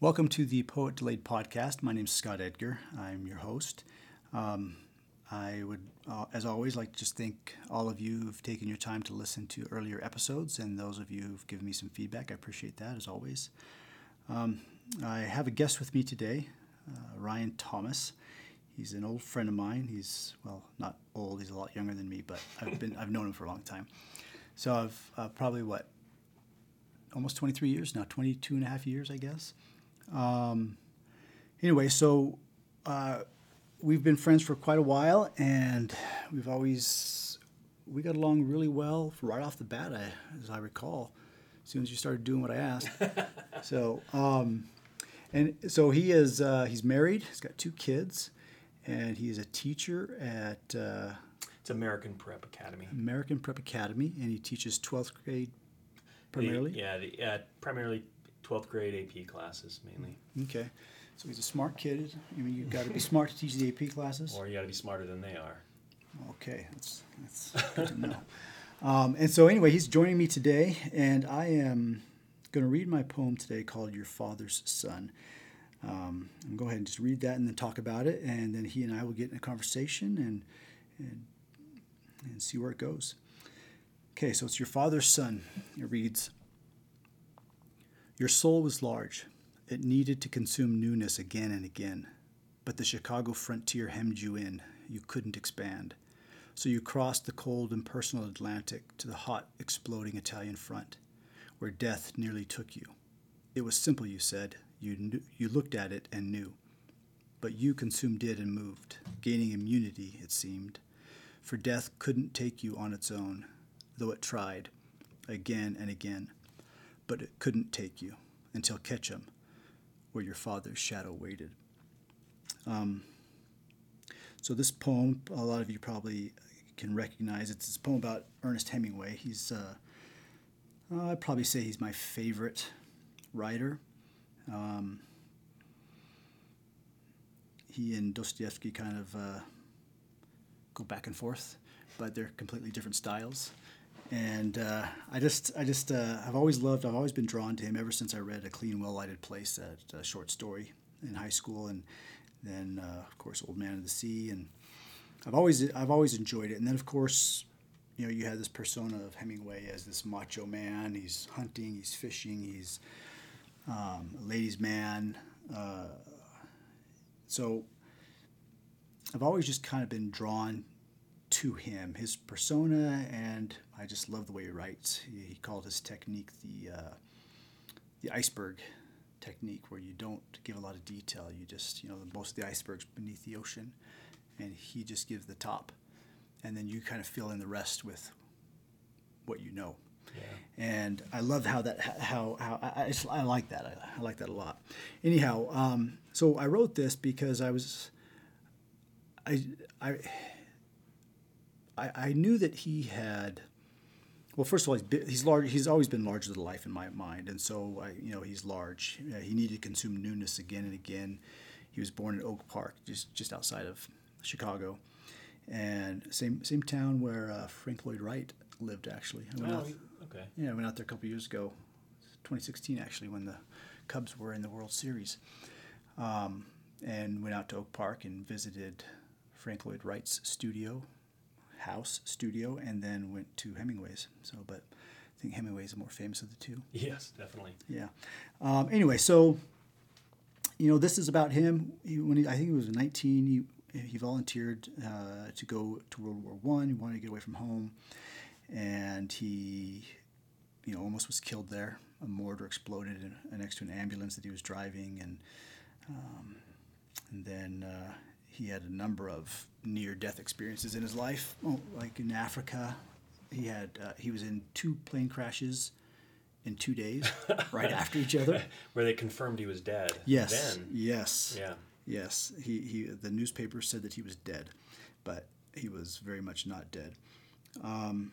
Welcome to the Poet Delayed podcast. My name is Scott Edgar. I'm your host. Um, I would, uh, as always, like to just thank all of you who've taken your time to listen to earlier episodes and those of you who've given me some feedback. I appreciate that, as always. Um, I have a guest with me today, uh, Ryan Thomas. He's an old friend of mine. He's, well, not old, he's a lot younger than me, but I've, been, I've known him for a long time. So I've uh, probably, what, almost 23 years now, 22 and a half years, I guess. Um, anyway, so uh, we've been friends for quite a while, and we've always we got along really well right off the bat, I, as I recall. As soon as you started doing what I asked, so um, and so he is uh, he's married. He's got two kids, and he is a teacher at uh, It's American Prep Academy. American Prep Academy, and he teaches 12th grade primarily. The- yeah, the, uh, primarily 12th grade AP classes mainly. Okay. So he's a smart kid. I mean, you've got to be smart to teach the AP classes. Or you got to be smarter than they are. Okay, that's, that's good to know. Um, and so, anyway, he's joining me today, and I am going to read my poem today called Your Father's Son. Um, I'm going to go ahead and just read that and then talk about it, and then he and I will get in a conversation and, and, and see where it goes. Okay, so it's Your Father's Son. It reads Your soul was large. It needed to consume newness again and again. But the Chicago frontier hemmed you in. You couldn't expand. So you crossed the cold, impersonal Atlantic to the hot, exploding Italian front, where death nearly took you. It was simple, you said. You, knew, you looked at it and knew. But you consumed it and moved, gaining immunity, it seemed. For death couldn't take you on its own, though it tried, again and again. But it couldn't take you until Ketchum, where your father's shadow waited. Um, so this poem, a lot of you probably can recognize. It's a poem about Ernest Hemingway. He's, uh, I'd probably say he's my favorite writer. Um, he and Dostoevsky kind of uh, go back and forth, but they're completely different styles. And uh, I just, I just, uh, I've always loved, I've always been drawn to him ever since I read A Clean, Well Lighted Place, a, a short story in high school, and then uh, of course Old Man of the Sea, and I've always, I've always enjoyed it. And then of course, you know, you had this persona of Hemingway as this macho man. He's hunting, he's fishing, he's um, a ladies' man. Uh, so I've always just kind of been drawn to him, his persona, and I just love the way he writes. He, he called his technique the uh, the iceberg technique, where you don't give a lot of detail. You just, you know, most of the iceberg's beneath the ocean, and he just gives the top, and then you kind of fill in the rest with what you know. Yeah. And I love how that how how I, I, I like that I, I like that a lot. Anyhow, um, so I wrote this because I was I I I, I knew that he had. Well, first of all, he's, he's large. He's always been larger than life in my mind, and so I, you know, he's large. Uh, he needed to consume newness again and again. He was born in Oak Park, just just outside of Chicago, and same same town where uh, Frank Lloyd Wright lived. Actually, I went Oh, out, okay. yeah, I went out there a couple years ago, 2016 actually, when the Cubs were in the World Series, um, and went out to Oak Park and visited Frank Lloyd Wright's studio, house studio, and then went to Hemingway's. So, but I think Hemingway's the more famous of the two. Yes, definitely. Yeah. Um, anyway, so you know, this is about him. He, when he, I think he was 19, he, he volunteered uh, to go to World War One. He wanted to get away from home, and he, you know, almost was killed there. A mortar exploded in, next to an ambulance that he was driving, and um, and then uh, he had a number of near-death experiences in his life, oh, like in Africa. He had uh, he was in two plane crashes in two days, right after each other. Where they confirmed he was dead. Yes. Then. Yes. Yeah. Yes. He, he the newspaper said that he was dead, but he was very much not dead. Um,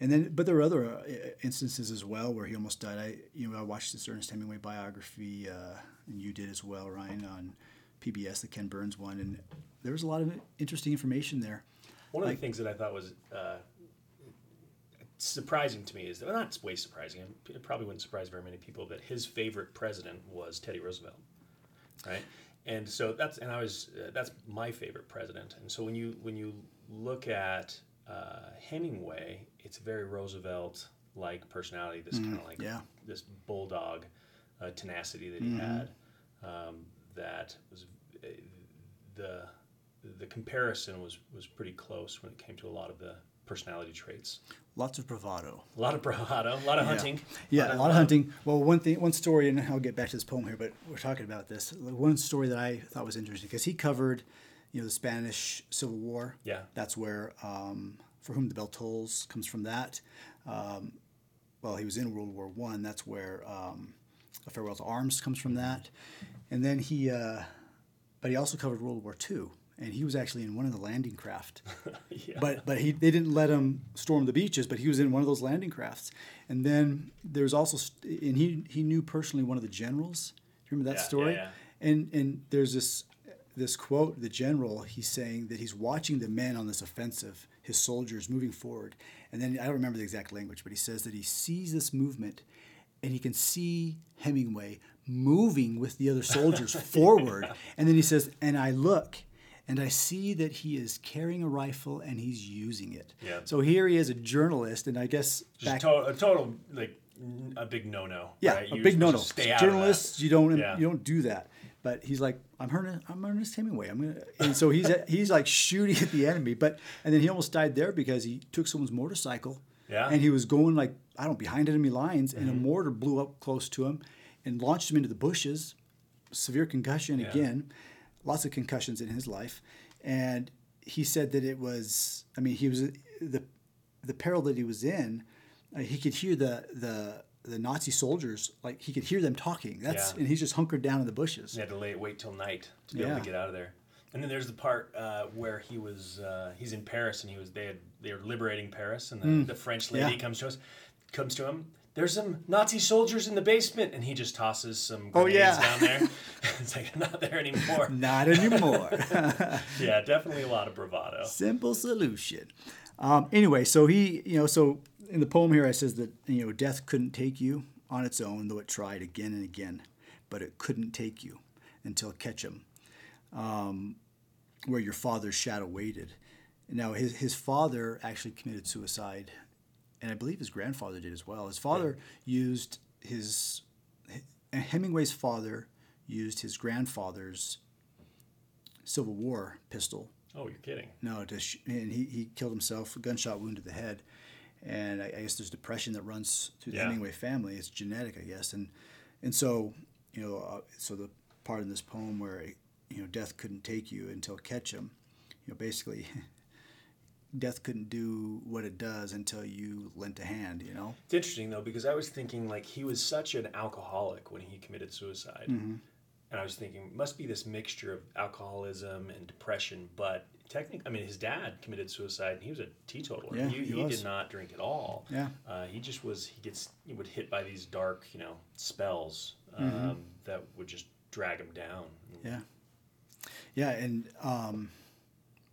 and then, but there were other uh, instances as well where he almost died. I, you know, I watched this Ernest Hemingway biography, uh, and you did as well, Ryan, on PBS, the Ken Burns one, and there was a lot of interesting information there. One of Like- the things that I thought was uh, surprising to me is that well, not way surprising. It probably wouldn't surprise very many people that his favorite president was Teddy Roosevelt, right? And so that's and I was uh, that's my favorite president. And so when you when you look at uh, Hemingway, it's a very Roosevelt like personality. This kind of like yeah. this bulldog uh, tenacity that he had. Um, that was uh, the the comparison was was pretty close when it came to a lot of the personality traits. Lots of bravado. A lot of bravado, a lot of hunting. Yeah, a lot of hunting. Well, one thing, one story, and I'll get back to this poem here, but we're talking about this. One story that I thought was interesting because he covered, you know, the Spanish Civil War. Yeah. That's where um, "For Whom the Bell Tolls" comes from. That. Um, well, he was in World War One. That's where um, "A Farewell to Arms" comes from. That, and then he, uh, but he also covered World War II, and he was actually in one of the landing craft. yeah. But but he they didn't let him storm the beaches, but he was in one of those landing crafts. And then there's also st- and he he knew personally one of the generals. Do you remember that Yeah, story? yeah, And and there's this this quote the general he's saying that he's watching the men on this offensive, his soldiers moving forward. And then I don't remember the exact language, but he says that he sees this movement and he can see Hemingway moving with the other soldiers forward. And then he says, and I look and I see that he is carrying a rifle and he's using it. Yeah. So here he is, a journalist, and I guess back, to- a total like a big no no. yeah, right? a You're big no no. Stay out of that. Journalists, you don't Yeah. you don't do that. But he's like, I'm Ernest, I'm Ernest Hemingway. I'm gonna, and so he's he's like shooting at the enemy. But and then he almost died there because he took someone's motorcycle. Yeah. And he was going like I don't behind enemy lines, and a Mm-hmm. mortar blew up close to him, and launched him into the bushes. Severe concussion Yeah. again, lots of concussions in his life, and he said that it was. I mean, he was the the peril that he was in. Uh, he could hear the the the Nazi soldiers like he could hear them talking. That's Yeah. and he's just hunkered down in the bushes. He had to lay, wait till night to be able to get out of there. And then there's the part uh, where he was uh, he's in Paris and he was they had they were liberating Paris and the, the French lady Mm. Yeah. comes to us comes to him. There's some Nazi soldiers in the basement and he just tosses some Oh, grenades yeah. down there. it's like not there anymore. Not anymore. yeah, definitely a lot of bravado. Simple solution. Um, anyway, so he, you know, so in the poem here, I says that you know, death couldn't take you on its own, though it tried again and again, but it couldn't take you until Ketchum, um, where your father's shadow waited. Now, his his father actually committed suicide, and I believe his grandfather did as well. His father used his Hemingway's father used his grandfather's Civil War pistol Oh, you're kidding. no, to sh- and he, he killed himself, a gunshot wound to the head. And I, I guess there's depression that runs through the Yeah. Hemingway family. It's genetic, I guess. And and so, you know, uh, so the part in this poem where, you know, death couldn't take you until Ketchum, you know, basically, death couldn't do what it does until you lent a hand, you know? It's interesting though because I was thinking like he was such an alcoholic when he committed suicide, Mm-hmm. and I was thinking must be this mixture of alcoholism and depression. But technically, I mean, his dad committed suicide, and he was a teetotaler. Yeah, he, he he did not drink at all. Yeah. uh, he just was. He gets he would hit by these dark, you know, spells um, Mm-hmm. that would just drag him down. Yeah. Yeah, and um,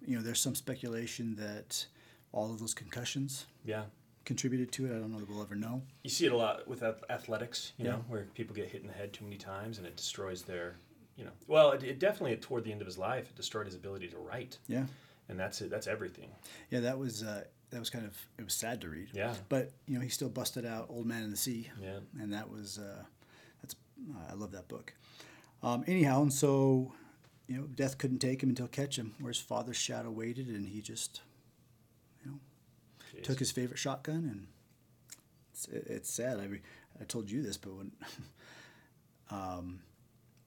you know, there's some speculation that all of those concussions Yeah. contributed to it. I don't know that we'll ever know. You see it a lot with athletics, you Yeah. know, where people get hit in the head too many times and it destroys their, you know, well, it, it definitely toward the end of his life, it destroyed his ability to write, Yeah. and that's it. That's everything. Yeah, that was uh, that was kind of it was sad to read. Yeah. But you know, he still busted out "Old Man in the Sea," Yeah. and that was uh, that's I love that book. Um, anyhow, and so you know, death couldn't take him until Ketchum, where his father's shadow waited, and he just you know, Jeez. took his favorite shotgun, and it's, it, it's sad. I re- I told you this, but when um,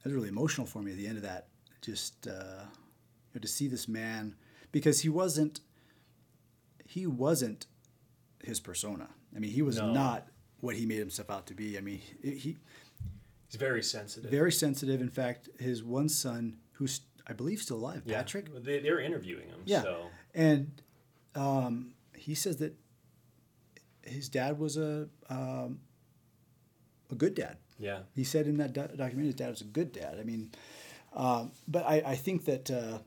it was really emotional for me at the end of that, just uh, you know, to see this man because he wasn't he wasn't his persona. I mean, he was No. not what he made himself out to be. I mean, he, he He's very sensitive. very sensitive. In fact, his one son, who's I believe still alive, yeah. Patrick, They, they were interviewing him. Yeah. So and um, he says that his dad was a um, a good dad. yeah. He said in that do- documentary, his dad was a good dad. I mean, um, but I, I think that uh,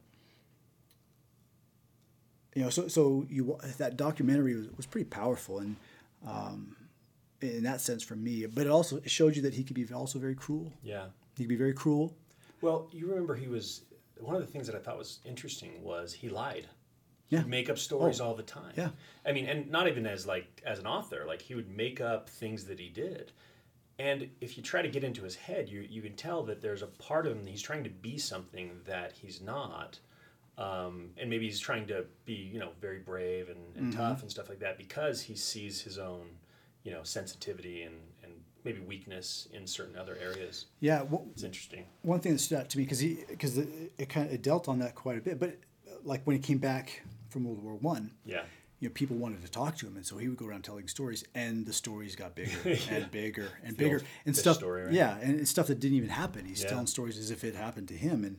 you know, so so you that documentary was, was pretty powerful, and um, in that sense for me. But it also it showed you that he could be also very cruel. Yeah. He could be very cruel. Well, you remember he was one of the things that I thought was interesting was he lied. Yeah. He'd make up stories all the time. Yeah. I mean, and not even as like as an author, like he would make up things that he did. And if you try to get into his head, you you can tell that there's a part of him he's trying to be something that he's not. Um, and maybe he's trying to be, you know, very brave and, and tough and stuff like that because he sees his own, you know, sensitivity and maybe weakness in certain other areas. Yeah. Well, It's interesting. one thing that stood out to me because he because it, it kind of it dealt on that quite a bit. But like when he came back from World War One, Yeah. you know, people wanted to talk to him, and so he would go around telling stories, and the stories got bigger and bigger and The bigger, and stuff. story, right? Yeah, and stuff that didn't even happen. He's Yeah. telling stories as if it happened to him, and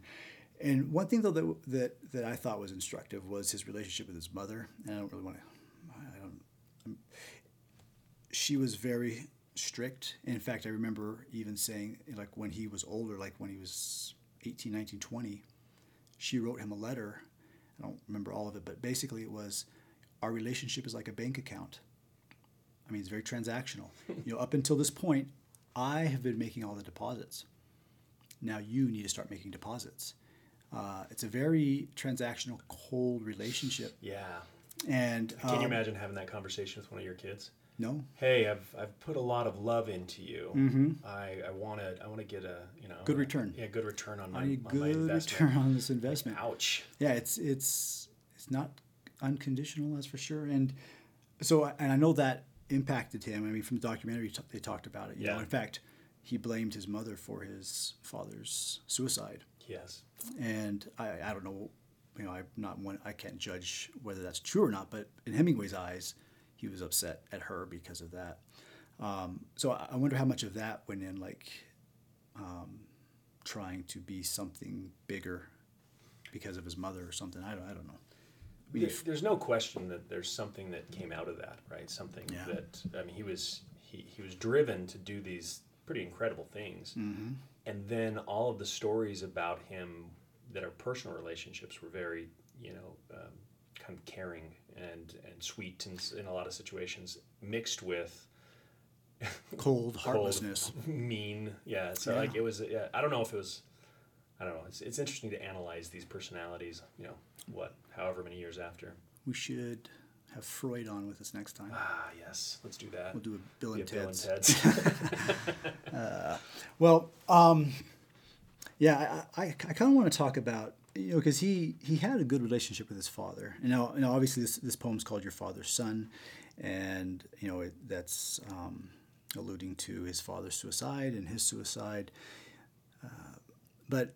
and one thing though that that that I thought was instructive was his relationship with his mother, and I don't really want to, I don't. I'm, she was very strict. In fact, I remember even saying like when he was older, like when he was 18, 19, 20, she wrote him a letter. I don't remember all of it, but basically it was our relationship is like a bank account. I mean, it's very transactional. you know, up until this point, I have been making all the deposits. Now you need to start making deposits. Uh, it's a very transactional, cold relationship. Yeah. And Can you um, imagine having that conversation with one of your kids? No, Hey, I've, I've put a lot of love into you. Mm-hmm. I, I want to I want to get a you know Good return. Yeah, good return on my, on my good investment. return on this investment. Ouch. Yeah, it's it's it's not unconditional, that's for sure. And so, and I know that impacted him. I mean, from the documentary, t- they talked about it. You know, Yeah. in fact, he blamed his mother for his father's suicide. Yes. And I, I don't know, you know, I'm not one. I can't judge whether that's true or not. But in Hemingway's eyes, he was upset at her because of that. Um, so I, I wonder how much of that went in, like um, trying to be something bigger because of his mother or something. I don't. I don't know. We There- need, there's no question that there's something that came out of that, right? Something Yeah. that I mean, he was he, he was driven to do these pretty incredible things, Mm-hmm. and then all of the stories about him that are personal relationships were very, you know, um, kind of caring and and sweet in, in a lot of situations, mixed with cold cold, heartlessness. mean. Yeah, so Yeah. like it was. Yeah, I don't know if it was. I don't know. It's, it's interesting to analyze these personalities. You know, what, however many years after. We should have Freud on with us next time. Ah, yes. Let's do that. We'll do a Bill and a Bill and Ted's. Ted's. Well, um, yeah, I, I, I kind of want to talk about you know because he he had a good relationship with his father. And now, you know, obviously this this poem's called "Your Father's Son," and you know it, that's um, alluding to his father's suicide and his suicide. Uh, but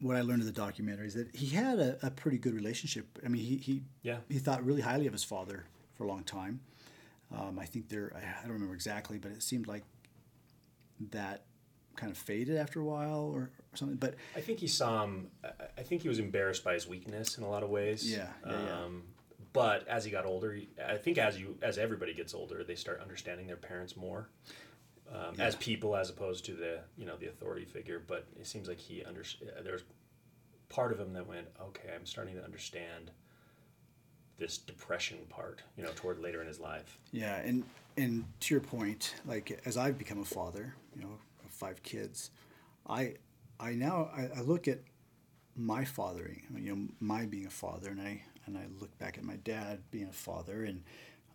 what I learned in the documentary is that he had a, a pretty good relationship. I mean, he he Yeah. he thought really highly of his father for a long time. Um, I think there, I, I don't remember exactly, but it seemed like that kind of faded after a while or, or something. But I think he saw him. I- think he was embarrassed by his weakness in a lot of ways. Yeah, yeah, yeah. Um, but as he got older, I think as you as everybody gets older, they start understanding their parents more um, as people as opposed to the you know the authority figure. But it seems like he under there's part of him that went, okay, I'm starting to understand this depression part. You know, toward later in his life. yeah, and and to your point, like as I've become a father, you know, five kids, I I now I, I look at my fathering, you know, my being a father, and I and I look back at my dad being a father, and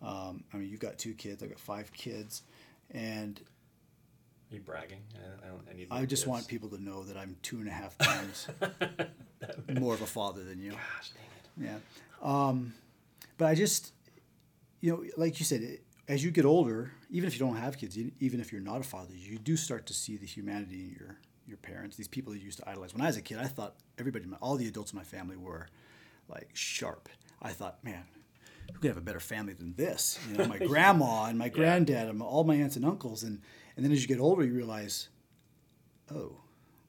um, I mean, you've got two kids, I've got five kids, and Are you bragging? I, I. I need. I just kids. want people to know that I'm two and a half times more of a father than you. Gosh dang it. Yeah. Um, but I just, you know, like you said, it- as you get older, even if you don't have kids, even if you're not a father, you do start to see the humanity in your your parents. These people you used to idolize. When I was a kid, I thought everybody, all the adults in my family were like sharp. I thought, man, who could have a better family than this? You know, my grandma and my granddad and all my aunts and uncles. And and then as you get older, you realize, oh,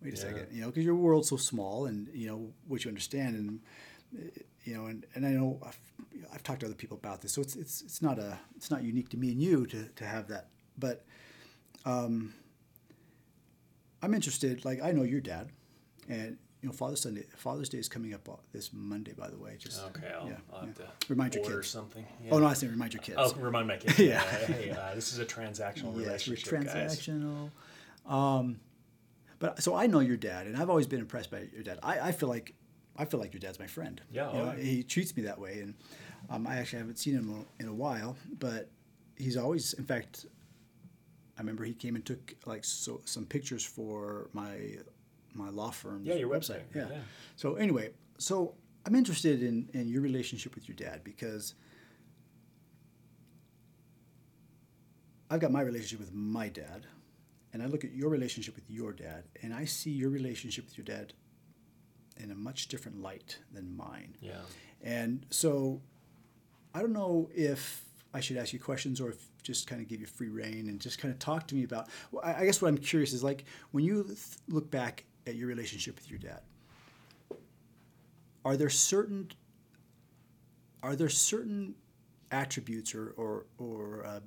wait a Yeah. second, you know, because your world's so small, and you know what you understand, and uh, you know, and, and I know I've, I've talked to other people about this, so it's it's it's not a it's not unique to me and you to to have that, but um, I'm interested. Like I know your dad, and you know, Father's Sunday, Father's Day is coming up uh, this Monday, by the way. Just Okay, I'll, yeah, I'll yeah. Remind your order kids. something. Yeah. Oh no, I say remind your kids. Oh, remind my kids. Yeah. yeah. Hey, uh, this is a transactional yes, relationship, guys. transactional. Um, but so I know your dad, and I've always been impressed by your dad. I, I feel like I feel like your dad's my friend. Yeah, You know, yeah. he treats me that way, and um, I actually haven't seen him in a while, but he's always, in fact, I remember he came and took like so some pictures for my my law firm. Yeah, your website. Yeah. Yeah. So anyway, so I'm interested in in your relationship with your dad because I've got my relationship with my dad, and I look at your relationship with your dad, and I see your relationship with your dad in a much different light than mine. Yeah. And so I don't know if I should ask you questions or if just kind of give you free rein and just kind of talk to me about. Well, I I guess what I'm curious is like when you th- look back at your relationship with your dad, are there certain are there certain attributes or or, or uh,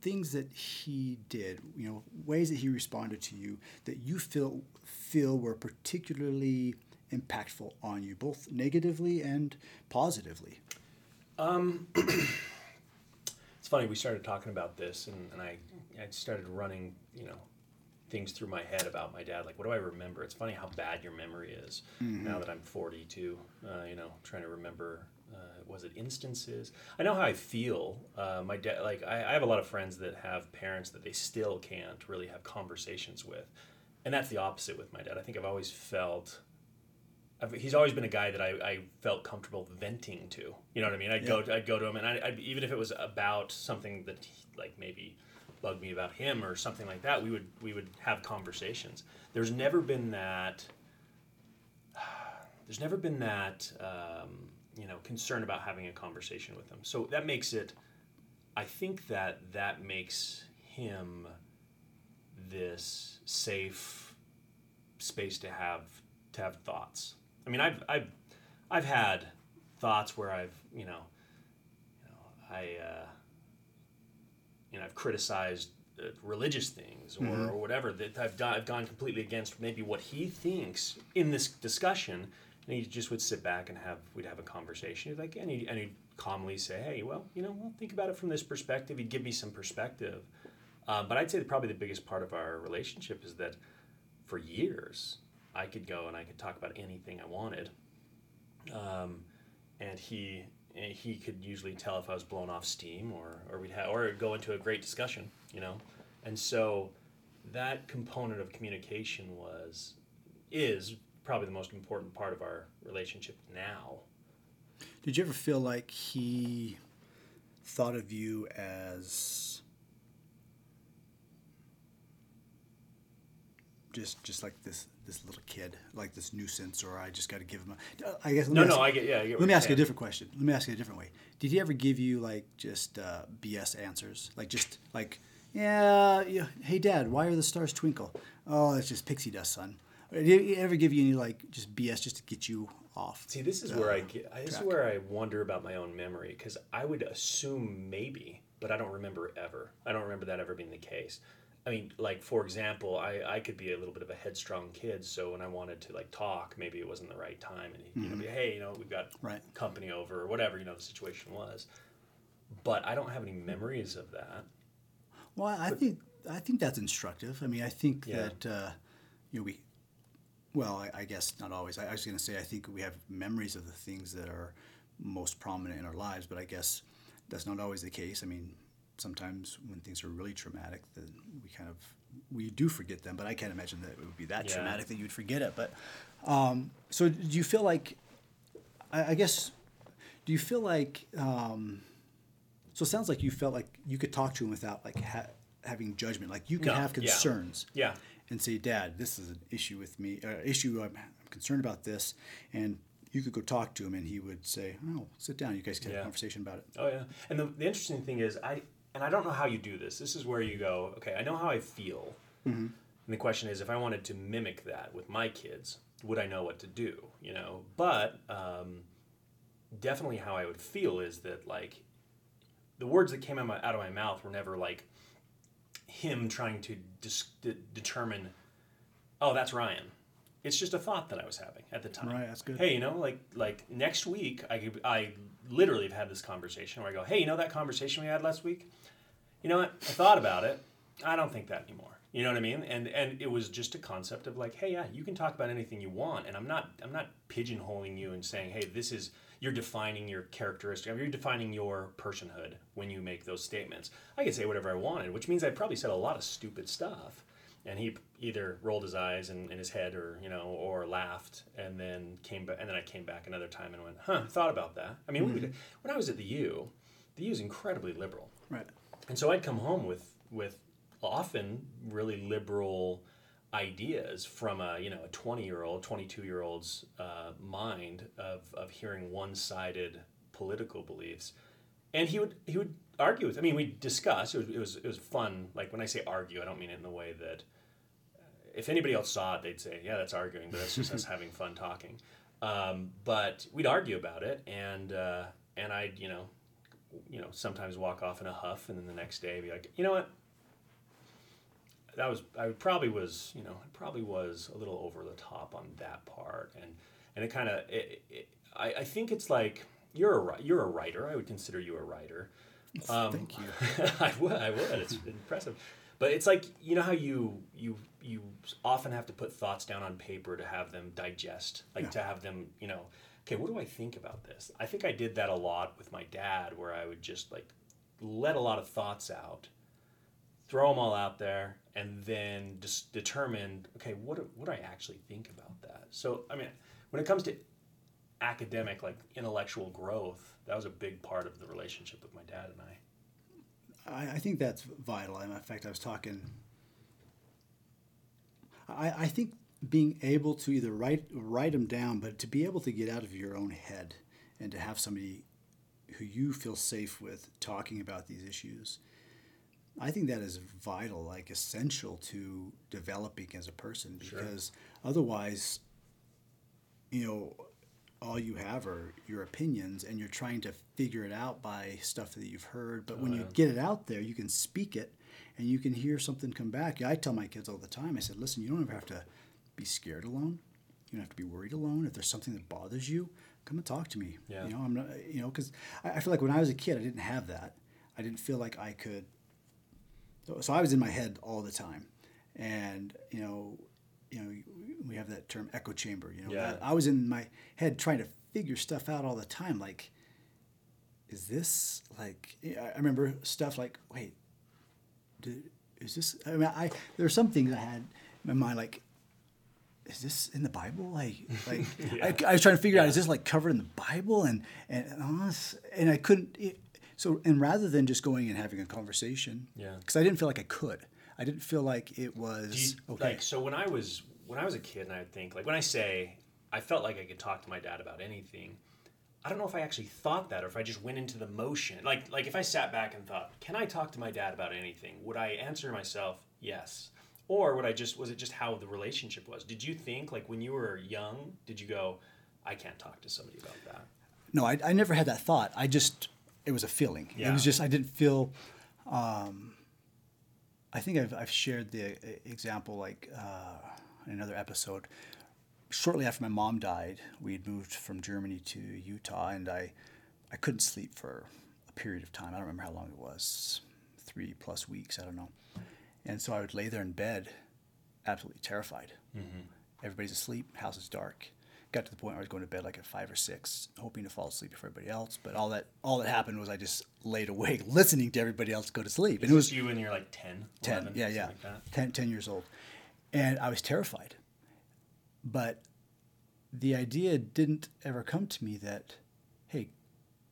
things that he did, you know, ways that he responded to you that you feel feel were particularly impactful on you, both negatively and positively. It's funny. We started talking about this, and, and I, I started running, you know, things through my head about my dad. Like, what do I remember? It's funny how bad your memory is now that I'm 42. Uh, you know, trying to remember. Uh, was it instances? I know how I feel. Uh, my dad, like, I, I have a lot of friends that have parents that they still can't really have conversations with, and that's the opposite with my dad. I think I've always felt I've, he's always been a guy that I, I felt comfortable venting to. You know what I mean? I'd go I'd go to him, and I, I'd, even if it was about something that he, like maybe bugged me about him or something like that, we would we would have conversations. There's never been that. There's never been that um, you know concern about having a conversation with him. So that makes it. I think that that makes him this safe space to have to have thoughts. I mean, I've I've I've had thoughts where I've you know, you know I uh, you know I've criticized uh, religious things or, or whatever that I've done, I've gone completely against maybe what he thinks in this discussion, and he just would sit back and have we'd have a conversation. He'd like and he and he'd calmly say, hey, well, you know, well, think about it from this perspective. He'd give me some perspective. Uh, but I'd say that probably the biggest part of our relationship is that for years I could go and I could talk about anything I wanted, um, and he he could usually tell if I was blown off steam or or we'd have or go into a great discussion, you know, and so that component of communication was is probably the most important part of our relationship now. Did you ever feel like he thought of you as just just like this this little kid, like this nuisance, or I just got to give him a? I guess. No, no, ask- I get yeah. I get what Let me ask you a different question. Let me ask you a different way. Did he ever give you like just uh, BS answers? Like just like, yeah, yeah, hey dad, why are the stars twinkle? Oh, it's just pixie dust, son. Or Did he ever give you any like just BS just to get you off? See, this is where I get. This is where I wonder about my own memory because I would assume maybe, but I don't remember ever. I don't remember that ever being the case. I mean, like for example, I, I could be a little bit of a headstrong kid, so when I wanted to like talk, maybe it wasn't the right time, and he'd, you know, be, hey, you know, we've got Right. company over or whatever, you know, the situation was. But I don't have any memories of that. Well, I think I think that's instructive. I mean, I think Yeah. that uh, you know we. Well, I, I guess not always. I, I was going to say I think we have memories of the things that are most prominent in our lives, but I guess that's not always the case. I mean, sometimes when things are really traumatic, then we kind of we do forget them. But I can't imagine that it would be that Yeah. traumatic that you'd forget it. But um, so do you feel like? I, I guess. Do you feel like? Um, so it sounds like you felt like you could talk to him without like ha- having judgment. Like you could No, have concerns Yeah. and say, "Dad, this is an issue with me. Uh, issue. I'm, I'm concerned about this." And you could go talk to him, and he would say, "Oh, sit down. You guys can have a conversation about it." Oh yeah, and the, the interesting thing is, I and I don't know how you do this. This is where you go. Okay, I know how I feel, and the question is, if I wanted to mimic that with my kids, would I know what to do? You know, but um, definitely how I would feel is that like the words that came out of my, out of my mouth were never like him trying to dis- de- determine, oh, that's Ryan. It's just a thought that I was having at the time. Right, that's good. Hey, you know, like like next week, I could, I literally have had this conversation where I go, hey, you know that conversation we had last week? You know what? I thought about it. I don't think that anymore. You know what I mean? And and it was just a concept of like, hey, yeah, you can talk about anything you want, and I'm not I'm not pigeonholing you and saying, hey, this is you're defining your characteristic. You're defining your personhood when you make those statements. I could say whatever I wanted, which means I probably said a lot of stupid stuff. And he either rolled his eyes in, in his head, or you know, or laughed, and then came back. And then I came back another time and went, "Huh, thought about that." I mean, mm-hmm. when I was at the U, the U is incredibly liberal, right? And so I'd come home with with often really liberal ideas from a you know a 20 year old 22 year old's uh, mind of, of hearing one-sided political beliefs and he would he would argue with i mean we discuss it was, it was it was fun like when i say argue i don't mean it in the way that uh, if anybody else saw it they'd say yeah that's arguing but that's just us having fun talking. Um, but we'd argue about it and uh, and i'd you know you know sometimes walk off in a huff and then the next day be like you know what? That was I probably was you know it probably was a little over the top on that part and and it kind of I, I think it's like you're a you're a writer I would consider you a writer um, thank you I would I would it's impressive but it's like you know how you you you often have to put thoughts down on paper to have them digest like yeah. to have them you know okay what do I think about this I think I did that a lot with my dad where I would just like let a lot of thoughts out throw them all out there, and then just determine, okay, what do, what do I actually think about that? So, I mean, when it comes to academic, like intellectual growth, that was a big part of the relationship with my dad and I. I, I think that's vital. In fact, I was talking. I, I think being able to either write write them down, but to be able to get out of your own head and to have somebody who you feel safe with talking about these issues I think that is vital, like essential to developing as a person because sure. otherwise, you know, all you have are your opinions and you're trying to figure it out by stuff that you've heard. But oh, when you oh, get it out there, you can speak it and you can hear something come back. I tell my kids all the time, I said, listen, you don't ever have to be scared alone. You don't have to be worried alone. If there's something that bothers you, come and talk to me. Yeah. You know, I'm not, you know, because I, I feel like when I was a kid, I didn't have that. I didn't feel like I could so, so I was in my head all the time, and you know, you know, we have that term echo chamber. You know, yeah. I, I was in my head trying to figure stuff out all the time. Like, is this like? I remember stuff like, wait, did, is this? I mean, I there's some things I had in my mind like is this in the Bible? Like, like yeah. I, I, was trying to figure yeah. out is this like covered in the Bible? And and and I couldn't. It, so, and rather than just going and having a conversation, yeah, because I didn't feel like I could. I didn't feel like it was you, okay. Like, so when I was when I was a kid, and I would think like when I say I felt like I could talk to my dad about anything. I don't know if I actually thought that or if I just went into the motion. Like like if I sat back and thought, "Can I talk to my dad about anything?" Would I answer myself, "Yes." Or would I just was it just how the relationship was? Did you think like when you were young, did you go, "I can't talk to somebody about that?" No, I, I never had that thought. I just it was a feeling. Yeah. It was just I didn't feel. Um, I think I've, I've shared the uh, example like uh, in another episode. Shortly after my mom died, we had moved from Germany to Utah, and I I couldn't sleep for a period of time. I don't remember how long it was, three plus weeks. I don't know. And so I would lay there in bed, absolutely terrified. Mm-hmm. Everybody's asleep, house is dark got to the point where I was going to bed like at five or six, hoping to fall asleep before everybody else. But all that all that happened was I just laid awake listening to everybody else go to sleep. Is and it was you when you're like 10, 10 11, yeah, yeah, like 10, 10 years old, and I was terrified. But the idea didn't ever come to me that, hey,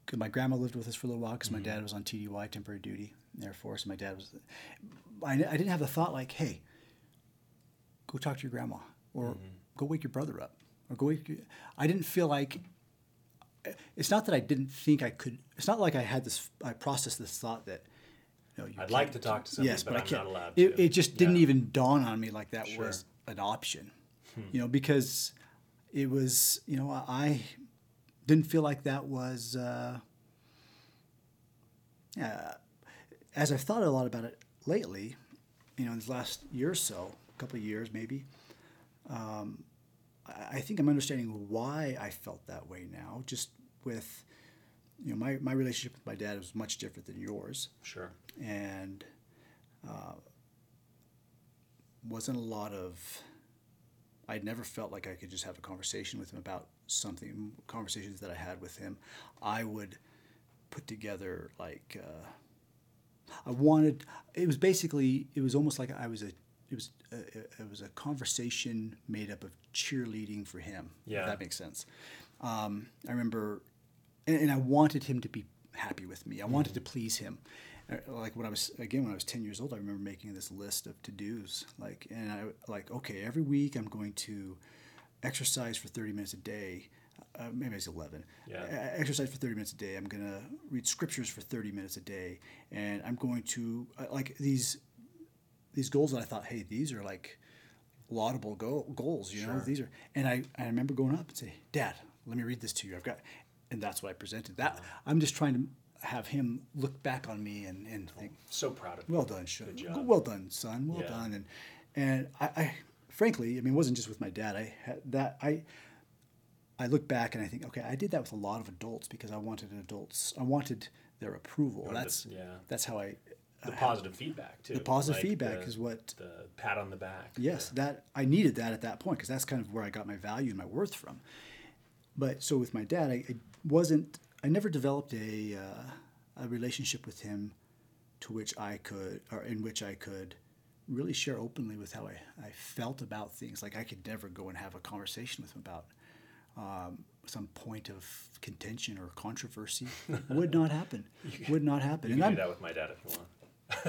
could my grandma lived with us for a little while because mm-hmm. my dad was on TDY, temporary duty, in the Air Force, and my dad was. I, I didn't have the thought like, hey, go talk to your grandma or mm-hmm. go wake your brother up or go. I didn't feel like. It's not that I didn't think I could. It's not like I had this. I processed this thought that. You know, you I'd like to talk to somebody, yes, but, but I am not allowed to. It, it just didn't yeah. even dawn on me like that sure. was an option. Hmm. You know, because it was. You know, I didn't feel like that was. Uh, yeah, as I've thought a lot about it lately, you know, in this last year or so, a couple of years maybe, um, I think I'm understanding why I felt that way now. Just with, you know, my my relationship with my dad was much different than yours, Sure. and uh, wasn't a lot of. I'd never felt like I could just have a conversation with him about something. Conversations that I had with him, I would put together like. Uh, I wanted. It was basically. It was almost like I was a. It was. A, it was a conversation made up of cheerleading for him. Yeah. If that makes sense. Um, I remember, and, and I wanted him to be happy with me. I wanted to please him. Uh, Like when I was again when I was ten years old, I remember making this list of to dos. Like and I like okay, every week I'm going to exercise for thirty minutes a day. Uh, maybe it's eleven. Yeah. Uh, exercise for thirty minutes a day. I'm gonna read scriptures for thirty minutes a day, and I'm going to uh, like these these goals that I thought, hey, these are like laudable go- goals, you know. These are, and I, I remember going up and say, Dad, let me read this to you. I've got, and that's what I presented. That I'm just trying to have him look back on me and, and oh, think, So proud of you. well done, son. Good job. Well done, son. Well Yeah. done. And and I, I, frankly, I mean, it wasn't just with my dad. I had that I. I look back and I think, okay, I did that with a lot of adults because I wanted an adults. I wanted their approval. That's yeah. that's how I. the positive feedback too. the positive Like feedback the- is what the pat on the back. Yes, that I needed that at that point because that's kind of where I got my value and my worth from. But so with my dad, I, I wasn't. I never developed a uh, a relationship with him to which I could, or in which I could really share openly with how I, I felt about things. Like I could never go and have a conversation with him about um, some point of contention or controversy. Would not happen. Would not happen. You And can I'm, do that with my dad if you want.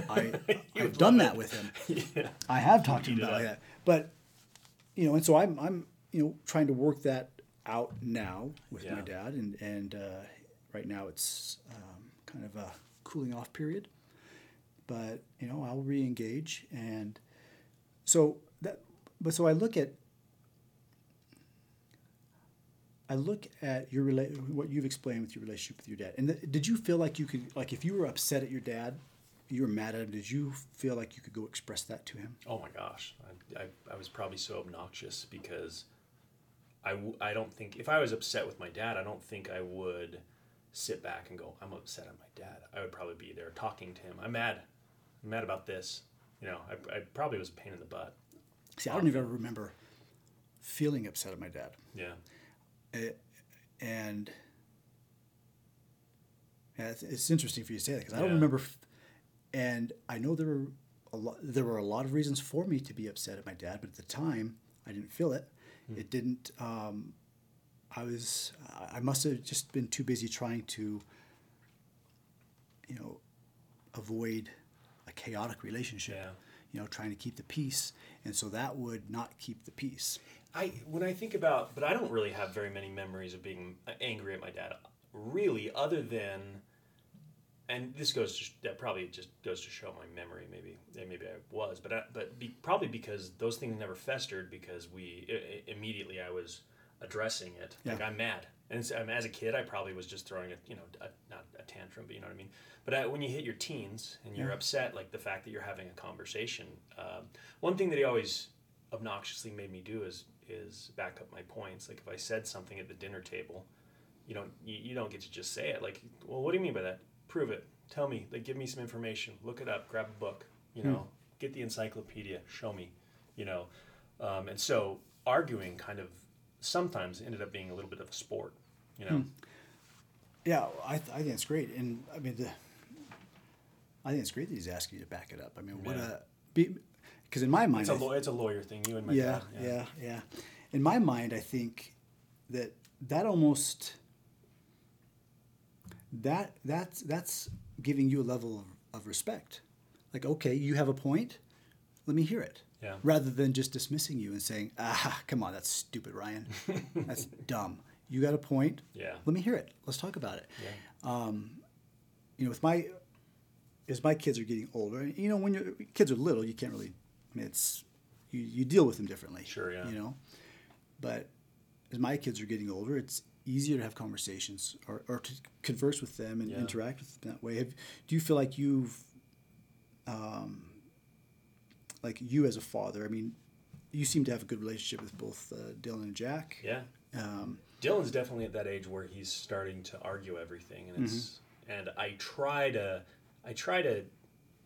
I, I've done that it. with him. yeah. I have talked to him about up. that. But you know, and so I'm I'm you know trying to work that out now with my dad, and and uh, right now it's um, kind of a cooling off period. But you know, I'll re-engage, and so that. But so I look at. I look at your rela- what you've explained with your relationship with your dad, and th- did you feel like you could, like, if you were upset at your dad, you were mad at him. Did you feel like you could go express that to him? Oh my gosh, I, I, I was probably so obnoxious because I, w- I don't think if I was upset with my dad, I don't think I would sit back and go, I'm upset at my dad. I would probably be there talking to him. I'm mad. I'm mad about this. You know, I, I probably was a pain in the butt. See, I don't even remember feeling upset at my dad. Yeah. Eh, and it's, it's interesting for you to say that because I don't Yeah. remember. F- and I know there were a lot. There were a lot of reasons for me to be upset at my dad, but at the time, I didn't feel it. It didn't. Um, I was. I must have just been too busy trying to. You know, avoid a chaotic relationship. Yeah. You know, trying to keep the peace, and so that would not keep the peace. I when I think about, but I don't really have very many memories of being angry at my dad, really, other than, and this goes to that probably just goes to show my memory. Maybe maybe I was, but I, but be, probably because those things never festered because we i i immediately I was addressing it. Like I'm mad, and so, mean, as a kid I probably was just throwing a you know a, not a tantrum, but you know what I mean. But I, when you hit your teens and you're Yeah. upset, like the fact that you're having a conversation, um, one thing that he always obnoxiously made me do is is back up my points. Like if I said something at the dinner table, you don't you, you don't get to just say it. Like, well, what do you mean by that? Prove it. Tell me. Like, give me some information. Look it up. Grab a book. You know, get the encyclopedia. Show me. You know, um, and so arguing kind of sometimes ended up being a little bit of a sport. You know, Yeah, I, th- I think it's great, and I mean the. I think it's great that he's asking you to back it up. I mean, what Yeah. a be, because in my mind, it's a law- it's a lawyer thing. You and my yeah, dad. yeah, yeah. In my mind, I think that that almost that that's that's giving you a level of, of respect. Like, okay, you have a point. Let me hear it. Yeah. Rather than just dismissing you and saying, "Ah, come on, that's stupid, Ryan. that's dumb. You got a point. Yeah. Let me hear it. Let's talk about it." Yeah. Um, you know, with my as my kids are getting older, you know, when your kids are little, you can't really. I mean, it's you, you deal with them differently. Sure, yeah. You know, but as my kids are getting older, it's easier to have conversations or, or to converse with them and Yeah. interact with them that way. Have, do you feel like you've, um, like you as a father? I mean, you seem to have a good relationship with both uh, Dylan and Jack. Yeah. Um, Dylan's definitely at that age where he's starting to argue everything, and it's and I try to, I try to,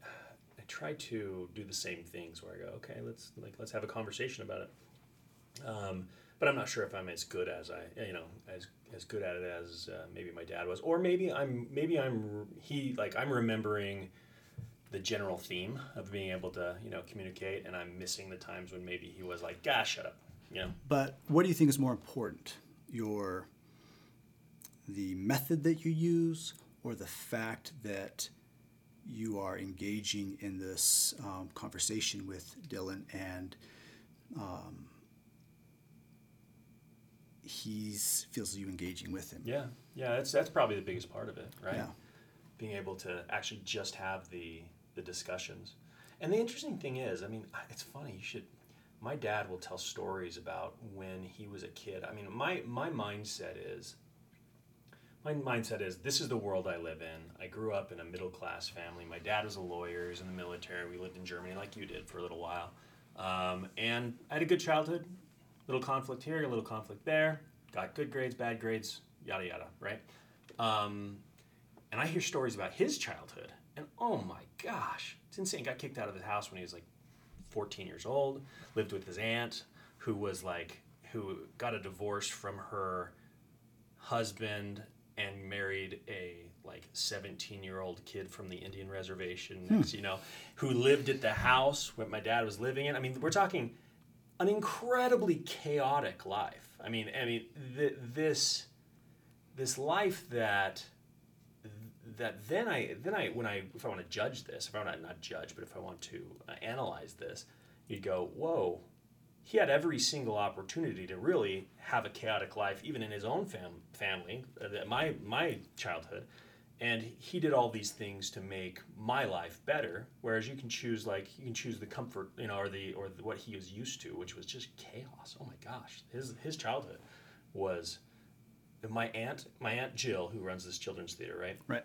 I try to do the same things where I go, okay, let's like let's have a conversation about it. Um, but I'm not sure if I'm as good as I, you know, as as good at it as uh, maybe my dad was, or maybe I'm maybe I'm he like I'm remembering the general theme of being able to you know communicate, and I'm missing the times when maybe he was like, "Gosh, shut up," you know. But what do you think is more important? Your the method that you use or the fact that you are engaging in this um, conversation with Dylan and um, he's feels you engaging with him. Yeah, yeah, that's that's probably the biggest part of it, right? Yeah. Being able to actually just have the the discussions. And the interesting thing is, I mean, it's funny. You should. My dad will tell stories about when he was a kid. I mean, my my mindset is. My mindset is this is the world I live in. I grew up in a middle class family. My dad was a lawyer. He was in the military. We lived in Germany like you did for a little while. Um, and I had a good childhood. Little conflict here, a little conflict there. Got good grades, bad grades, yada yada, right? Um, and I hear stories about his childhood, and oh my gosh, it's insane. Got kicked out of his house when he was like 14 years old. Lived with his aunt, who was like, who got a divorce from her husband and married a like 17 year old kid from the Indian reservation, next, you know, who lived at the house where my dad was living in. I mean, we're talking an incredibly chaotic life. I mean, I mean, th- this this life that that then I then I when I if I want to judge this, if I want to not judge, but if I want to uh, analyze this, you'd go, whoa. He had every single opportunity to really have a chaotic life, even in his own fam- family, uh, my my childhood, and he did all these things to make my life better whereas you can choose like you can choose the comfort you know or the or the, what he was used to which was just chaos. Oh my gosh. His his childhood was my aunt my aunt jill who runs this children's theater right? Right.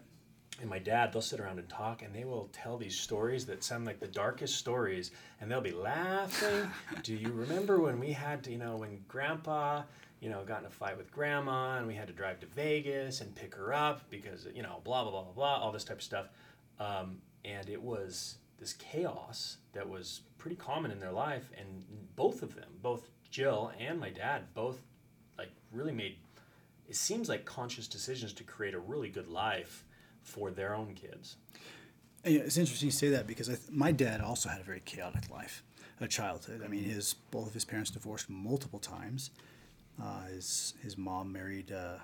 and my dad they'll sit around and talk and they will tell these stories that sound like the darkest stories and they'll be laughing. Do you remember when we had to you know when grandpa you know got in a fight with grandma and we had to drive to vegas and pick her up because you know blah blah blah blah blah all this type of stuff um, and it was this chaos that was pretty common in their life and both of them both jill and my dad both like really made it seems like conscious decisions to create a really good life for their own kids. It's interesting you say that because th- my dad also had a very chaotic life, a childhood. I mean, his both of his parents divorced multiple times. Uh, his his mom married uh,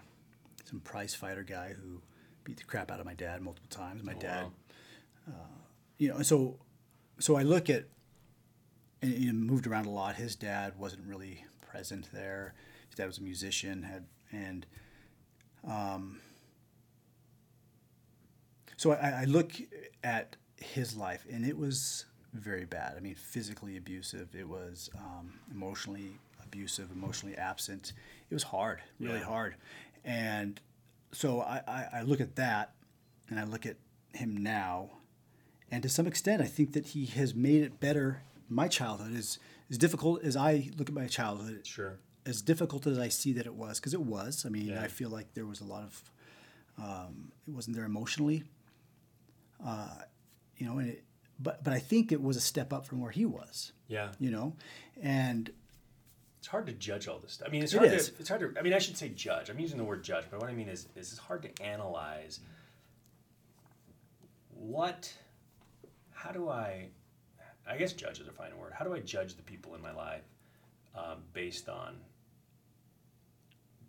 some prize fighter guy who beat the crap out of my dad multiple times. My Oh, dad, wow. you know, so so I look at and he moved around a lot. His dad wasn't really present there. His dad was a musician, had and um, so I, I look at his life, and it was very bad. I mean, physically abusive. It was um, emotionally abusive, emotionally absent. It was hard, really Yeah. hard. And so I, I, I look at that, and I look at him now, and to some extent, I think that he has made it better. My childhood is as difficult as I look at my childhood Sure. as difficult as I see that it was, because it was. I mean, Yeah. I feel like there was a lot of, um, it wasn't there emotionally, uh, you know, and it, but but I think it was a step up from where he was, Yeah. you know, and It's hard to judge all this stuff. I mean, it's It hard is. to it's hard to I mean, I should say judge. I'm using the word judge, but what I mean is is it's hard to analyze what how do I I guess judge is a fine word. How do I judge the people in my life um, based on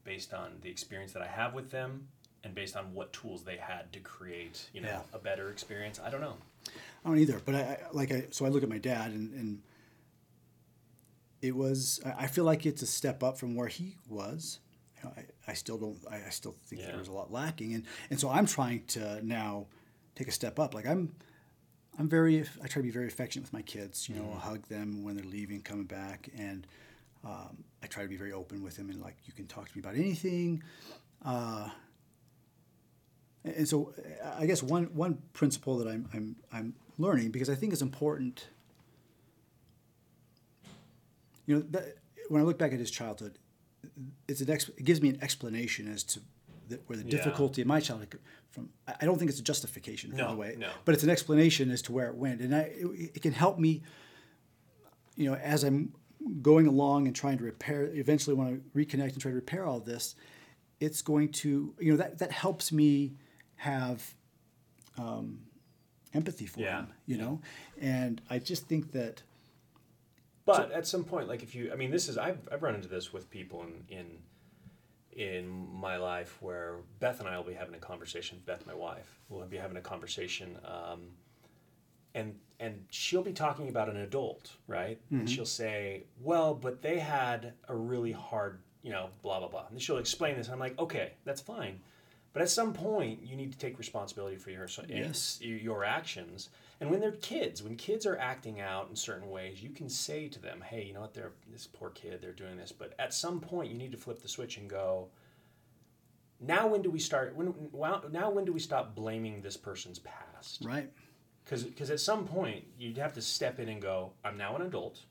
based on the experience that I have with them and based on what tools they had to create, you know, Yeah. a better experience? I don't know. I don't either. But I, I like I so I look at my dad and and it was I feel like it's a step up from where he was. I, I still don't I, still think Yeah. there was a lot lacking and and so I'm trying to now take a step up. Like I'm I'm very I try to be very affectionate with my kids. You know, Mm-hmm. hug them when they're leaving, coming back, and um, I try to be very open with them and like you can talk to me about anything. Uh, and so I guess one one principle that I'm I'm I'm learning because I think it's important you know, that, when I look back at his childhood, it's an ex, it gives me an explanation as to the, where the Yeah. difficulty in my childhood from. I don't think it's a justification No, the way, no. but it's an explanation as to where it went, and I, it, it can help me. You know, as I'm going along and trying to repair, eventually when I reconnect and try to repair all this, it's going to, you know, that that helps me have um, empathy for Yeah, him. You know, and I just think that. But at some point, like if you, I mean, this is I've, I've run into this with people in in in my life where Beth and I will be having a conversation. Beth, my wife, will be having a conversation, um, and and she'll be talking about an adult, right? And she'll say, "Well, but they had a really hard, you know, blah blah blah." And she'll explain this, and I'm like, "Okay, that's fine." But at some point, you need to take responsibility for your Yes. your actions. And when they're kids, when kids are acting out in certain ways, you can say to them, "Hey, you know what? They're this poor kid. They're doing this." But at some point, you need to flip the switch and go. Now, when do we start? When now, when do we stop blaming this person's past? Right. Because at some point, you'd have to step in and go, "I'm now an adult,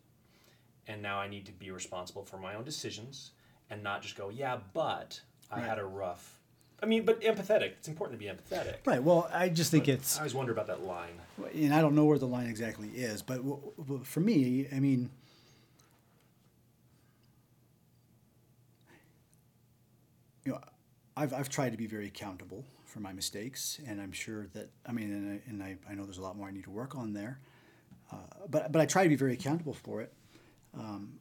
and now I need to be responsible for my own decisions, and not just go, yeah, but I Right. had a rough." I mean, but empathetic. It's important to be empathetic. Right. Well, I just think it's I always wonder about that line. and I don't know where the line exactly is, but for me, I mean, you know, I've, I've tried to be very accountable for my mistakes, and I'm sure that I mean, and I, and I, I know there's a lot more I need to work on there, uh, but but I try to be very accountable for it, um,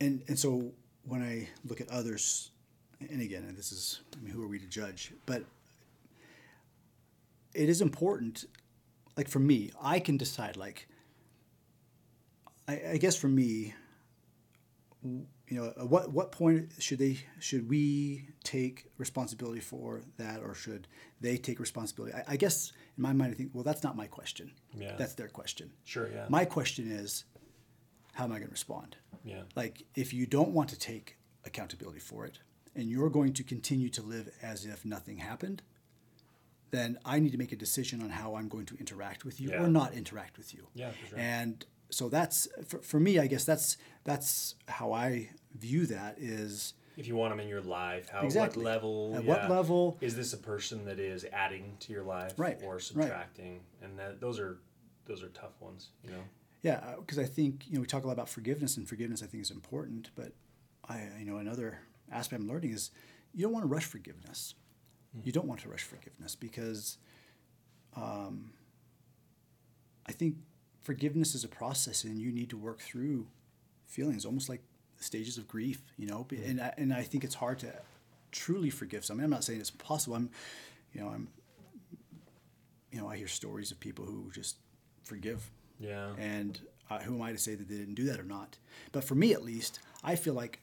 and and so when I look at others, and again, this is I mean, who are we to judge? But it is important like for me i can decide like i, I guess for me you know at what what point should they should we take responsibility for that or should they take responsibility i, I guess in my mind i think well that's not my question Yeah. that's their question Sure. Yeah. my question is how am i going to respond yeah. like if you don't want to take accountability for it and you're going to continue to live as if nothing happened then i need to make a decision on how i'm going to interact with you Yeah. or not interact with you Yeah, for sure. and so that's for, for me i guess that's that's how i view that is If you want them in your life, how Exactly. what level? At what level- is this a person that is adding to your life, Right, or right. subtracting? And that those are those are tough ones. You know. yeah uh, because i think you know we talk a lot about forgiveness and forgiveness i think is important but i you know another aspect i'm learning is you don't want to rush forgiveness. You don't want to rush forgiveness because um, i think forgiveness is a process and you need to work through feelings almost like stages of grief you know? And, I, and i think it's hard to truly forgive someone i'm not saying it's possible. I'm you know i'm you know i hear stories of people who just forgive. Yeah. and uh, who am I to say that they didn't do that or not? But for me, at least, I feel like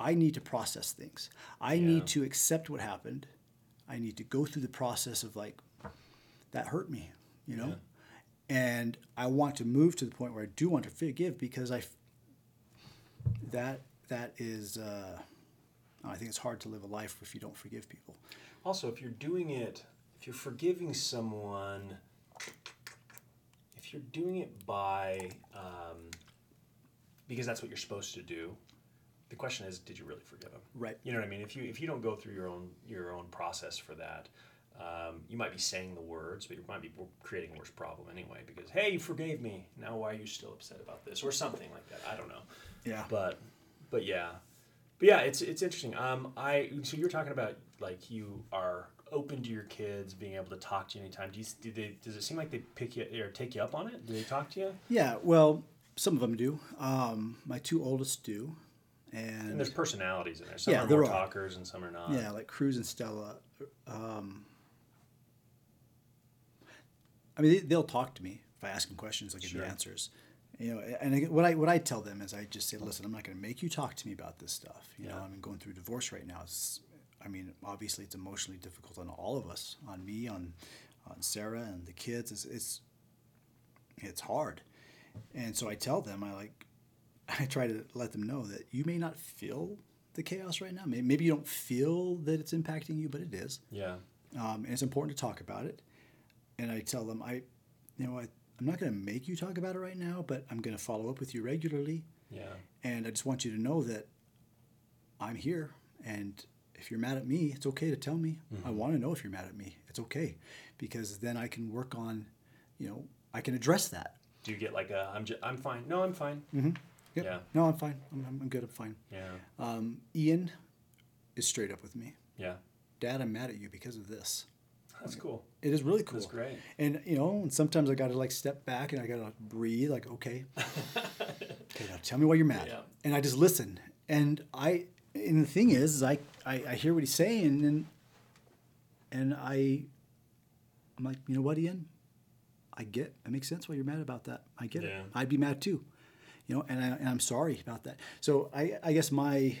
I need to process things. I Yeah. need to accept what happened. I need to go through the process of like, that hurt me, you know? And I want to move to the point where I do want to forgive because I, that, that is, uh, I think it's hard to live a life if you don't forgive people. Also, if you're doing it, if you're forgiving someone, if you're doing it by, um, because that's what you're supposed to do, the question is, did you really forgive him? Right. You know what I mean? If you if you don't go through your own your own process for that, um, you might be saying the words, but you might be creating a worse problem anyway. Because hey, you forgave me. Now why are you still upset about this or something like that? I don't know. Yeah. But but yeah, but yeah, it's it's interesting. Um, I so you're talking about like you are open to your kids being able to talk to you anytime. Do you do they does it seem like they pick you or take you up on it? Do they talk to you? Yeah, well, some of them do. Um, my two oldest do. And And there's personalities in there. Some Yeah, are more are. talkers and some are not. Yeah, like Cruz and Stella. Um, I mean, they, they'll talk to me if I ask them questions. I'll give Sure. answers. You know, and I, what I what I tell them is I just say, listen, I'm not going to make you talk to me about this stuff. You know, I'm going through divorce right now. It's, I mean, obviously, it's emotionally difficult on all of us, on me, on on Sarah and the kids. It's it's, it's hard, and so I tell them, I like, I try to let them know that you may not feel the chaos right now. Maybe, maybe you don't feel that it's impacting you, but it is. Yeah. Um, and it's important to talk about it. And I tell them, I, you know, I, I'm not going to make you talk about it right now, but I'm going to follow up with you regularly. Yeah. And I just want you to know that I'm here. And if you're mad at me, it's okay to tell me. I want to know if you're mad at me. It's okay because then I can work on, you know, I can address that. Do you get like a I'm just, I'm fine? No, I'm fine. Yep. Yeah. No, I'm fine. I'm, I'm good. I'm fine. Yeah. Um, Ian is straight up with me. Yeah. Dad, I'm mad at you because of this. That's cool. It is really cool. That's great. And you know, and sometimes I got to like step back and I got to breathe. Like, okay, okay, now tell me why you're mad. Yeah. And I just listen. And I, and the thing is, is I, I, I hear what he's saying, and and I, I'm like, you know what, Ian, I get. It makes sense why you're mad about that. I get Yeah. it. I'd be mad too. You know, and, I, and I'm sorry about that. So I, I guess my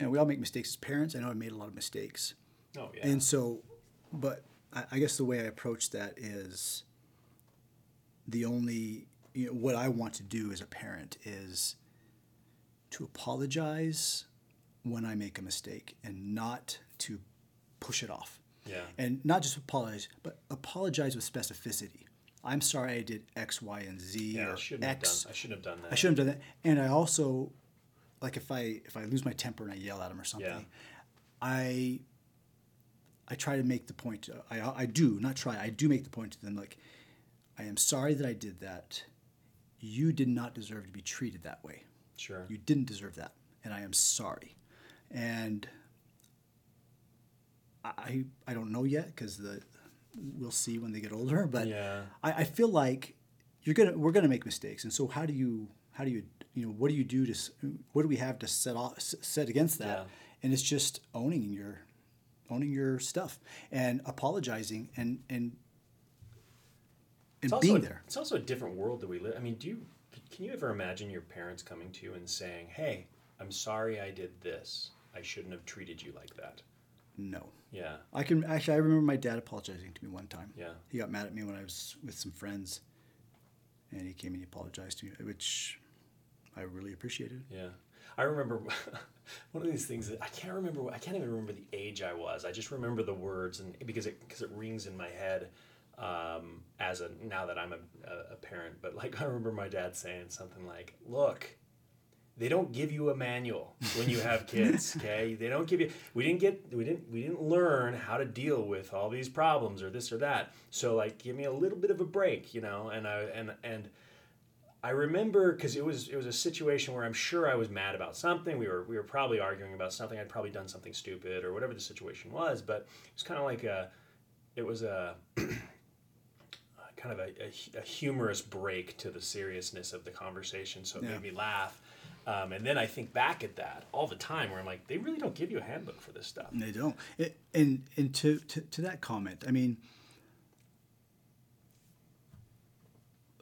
and we all make mistakes as parents. I know I made a lot of mistakes. Oh yeah. And so, but I, I guess the way I approach that is the only, you know, what I want to do as a parent is to apologize when I make a mistake and not to push it off. yeah. And not just apologize, but apologize with specificity. I'm sorry I did X, Y, and Z Yeah. I shouldn't have X. done. I shouldn't have done that. I shouldn't have done that. And I also, like, if I if I lose my temper and I yell at him or something, Yeah. I I try to make the point. I I do not try. I do make the point to them like, I am sorry that I did that. You did not deserve to be treated that way. Sure. You didn't deserve that, and I am sorry. And I I don't know yet because the we'll see when they get older. But Yeah. I, I feel like you're gonna we're gonna make mistakes, and so how do you how do you you know what do you do to what do we have to set off set against that? Yeah. And it's just owning your owning your stuff and apologizing and and and It's also, being a- there. it's also a different world that we live. I mean, do you can you ever imagine your parents coming to you and saying, "Hey, I'm sorry I did this. I shouldn't have treated you like that." No. Yeah. I can actually. I remember my dad apologizing to me one time. Yeah. He got mad at me when I was with some friends, and he came and he apologized to me, which I really appreciated. Yeah. I remember one of these things that I can't remember. I can't even remember the age I was. I just remember the words, and because it because it rings in my head um, as a now that I'm a, a, a parent. But like I remember my dad saying something like, "Look, they don't give you a manual when you have kids. Okay, they don't give you. We didn't get. We didn't. We didn't learn how to deal with all these problems or this or that. So like, give me a little bit of a break, you know." And I and and. I remember because it was it was a situation where I'm sure I was mad about something. We were we were probably arguing about something. I'd probably done something stupid or whatever the situation was. But it was kind of like a, it was a, kind of a, a, a humorous break to the seriousness of the conversation. So it Yeah. made me laugh. Um, and then I think back at that all the time, where I'm like, they really don't give you a handbook for this stuff. They don't. It, and and to, to to that comment, I mean,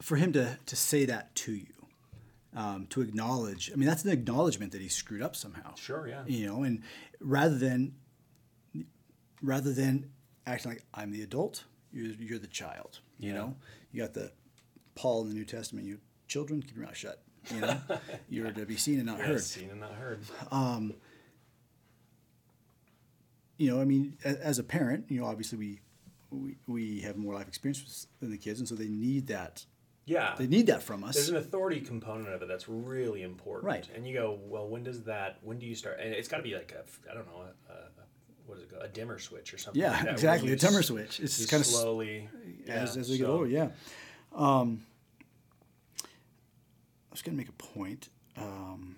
for him to to say that to you, um, to acknowledge. I mean, that's an acknowledgement that he screwed up somehow. Sure, yeah. You know, and rather than rather than acting like I'm the adult, you're you're the child. You know, you got the Paul in the New Testament. You children, keep your mouth shut. You know, you're to be seen and not Yeah, heard. seen and not heard. you know, I mean, as a parent, you know, obviously we we, we have more life experience than the kids, and so they need that. Yeah. They need that from us. There's an authority component of it that's really important. Right. And you go, well, when does that? When do you start? And it's got to be like a, I don't know, a, a, what is it called? A dimmer switch or something. Yeah, like that, exactly, a dimmer switch. It's kinda slowly as yeah, as we get older, yeah. Um, was going to make a point, um,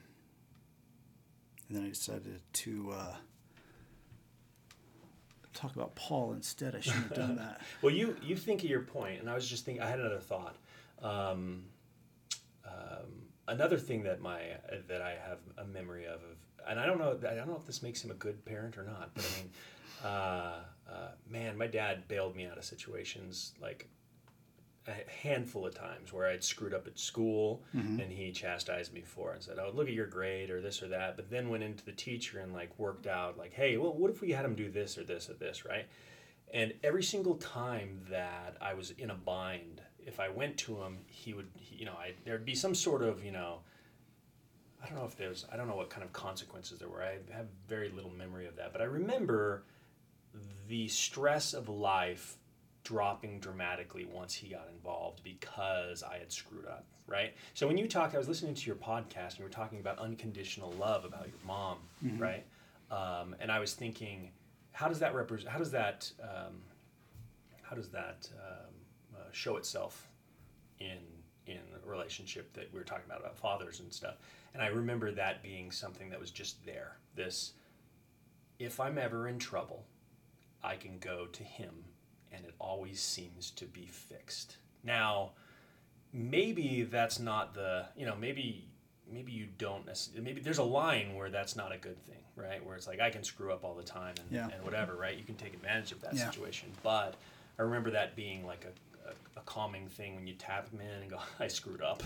and then I decided to uh, talk about Paul instead. I shouldn't have done that. Well, you you think of your point, and I was just thinking. I had another thought. Um, um, another thing that my that I have a memory of, of, and I don't know. I don't know if this makes him a good parent or not. But I mean, uh, uh, man, my dad bailed me out of situations like a handful of times where I'd screwed up at school mm-hmm. and he chastised me for it and said, "Oh, look at your grade or this or that." But then went into the teacher and like worked out like, "Hey, well, what if we had him do this or this or this, right?" And every single time that I was in a bind, if I went to him, he would, he, you know, I, there'd be some sort of, you know, I don't know if there's, I don't know what kind of consequences there were. I have very little memory of that, but I remember the stress of life dropping dramatically once he got involved because I had screwed up, right? So when you talked, I was listening to your podcast and you were talking about unconditional love about your mom, right? Um, and I was thinking, how does that represent? How does that? Um, how does that um, uh, show itself in in a relationship that we were talking about about fathers and stuff? And I remember that being something that was just there. This, if I'm ever in trouble, I can go to him, and it always seems to be fixed. Now, maybe that's not the you know maybe maybe you don't necessarily maybe there's a line where that's not a good thing right where it's like i can screw up all the time and, Yeah. and whatever right you can take advantage of that Yeah. situation but i remember that being like a, a, a calming thing when you tap them in and go i screwed up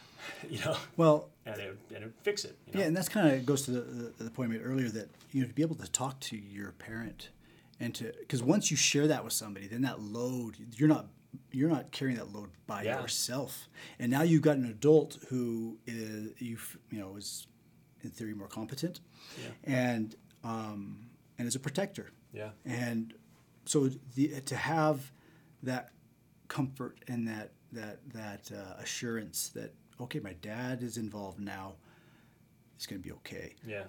you know Well, and it, and it fix it you know? Yeah, and that's kind of goes to the, the, the point I made earlier that you know to be able to talk to your parent and to because once you share that with somebody, then that load you're not you're not carrying that load by Yeah. yourself, and now you've got an adult who is you you know is in theory more competent, and um, and is a protector, yeah. And so the, to have that comfort and that that that uh, assurance that okay, my dad is involved now, it's going to be okay. yeah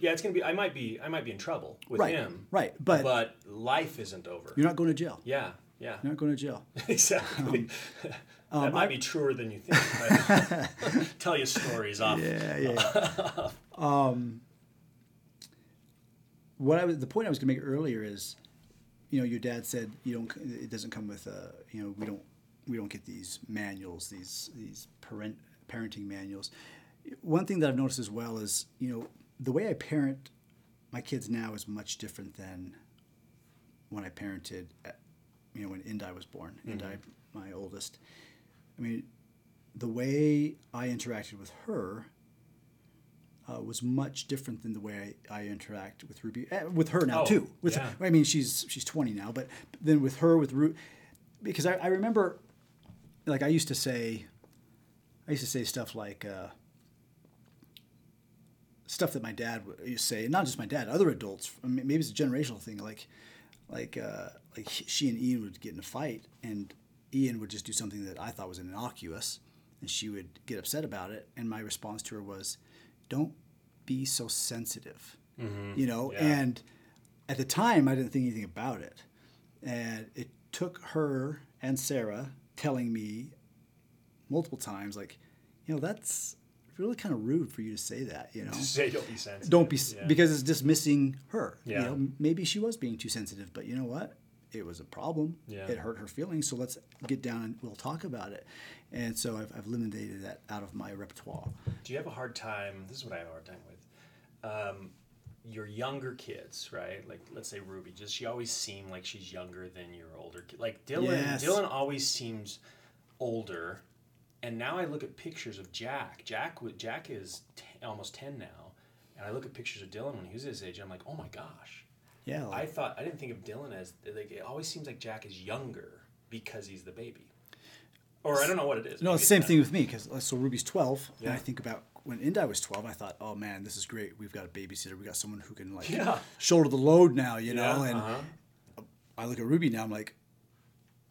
yeah it's gonna be i might be i might be in trouble with Um, Right, him right, but- but life isn't over You're not going to jail. yeah yeah You're not going to jail. exactly. Um, that might be truer than you think. tell you stories off. Yeah, yeah. um, what I was, the point I was going to make earlier is, you know, your dad said you don't. It doesn't come with a. You know, we don't. We don't get these manuals. These these parent parenting manuals. One thing that I've noticed as well is, you know, the way I parent my kids now is much different than when I parented. At, you know, when Indi was born. Indai, my oldest. I mean, the way I interacted with her uh, was much different than the way I, I interact with Ruby. eh, with her now Oh, too. With yeah. I mean, she's she's twenty now, but then with her with Ruby, because I, I remember, like I used to say, I used to say stuff like. Uh, Stuff that my dad would say, not just my dad, other adults. I mean, maybe it's a generational thing. Like, like, uh, like she and Ian would get in a fight, and Ian would just do something that I thought was innocuous, and she would get upset about it. And my response to her was, "Don't be so sensitive," you know. Yeah. And at the time, I didn't think anything about it, and it took her and Sarah telling me multiple times, like, you know, that's really kind of rude for you to say that, you know Say don't be sensitive. don't be Yeah. because it's dismissing her. Yeah. You know, maybe she was being too sensitive, but you know what? It was a problem. Yeah. It hurt her feelings. So let's get down and we'll talk about it. And so I've, I've eliminated that out of my repertoire. Do you have a hard time? This is what I have a hard time with. Um, your younger kids, right? Like, let's say Ruby. Does she always seem like she's younger than your older kid? Like Dylan. Yes. Dylan always seems older. And now I look at pictures of Jack. Jack. Jack is t- almost ten now, and I look at pictures of Dylan when he was his age. And I'm like, oh my gosh. Yeah. I thought I didn't think of Dylan as like it always seems like Jack is younger because he's the baby, or I don't know what it is. no, it's the same thing with me because so Ruby's 12. And I think about when Indai was 12, I thought, oh man, this is great. We've got a babysitter. We got someone who can like Yeah. shoulder the load now, you know? Yeah, and uh-huh. I look at Ruby now, I'm like,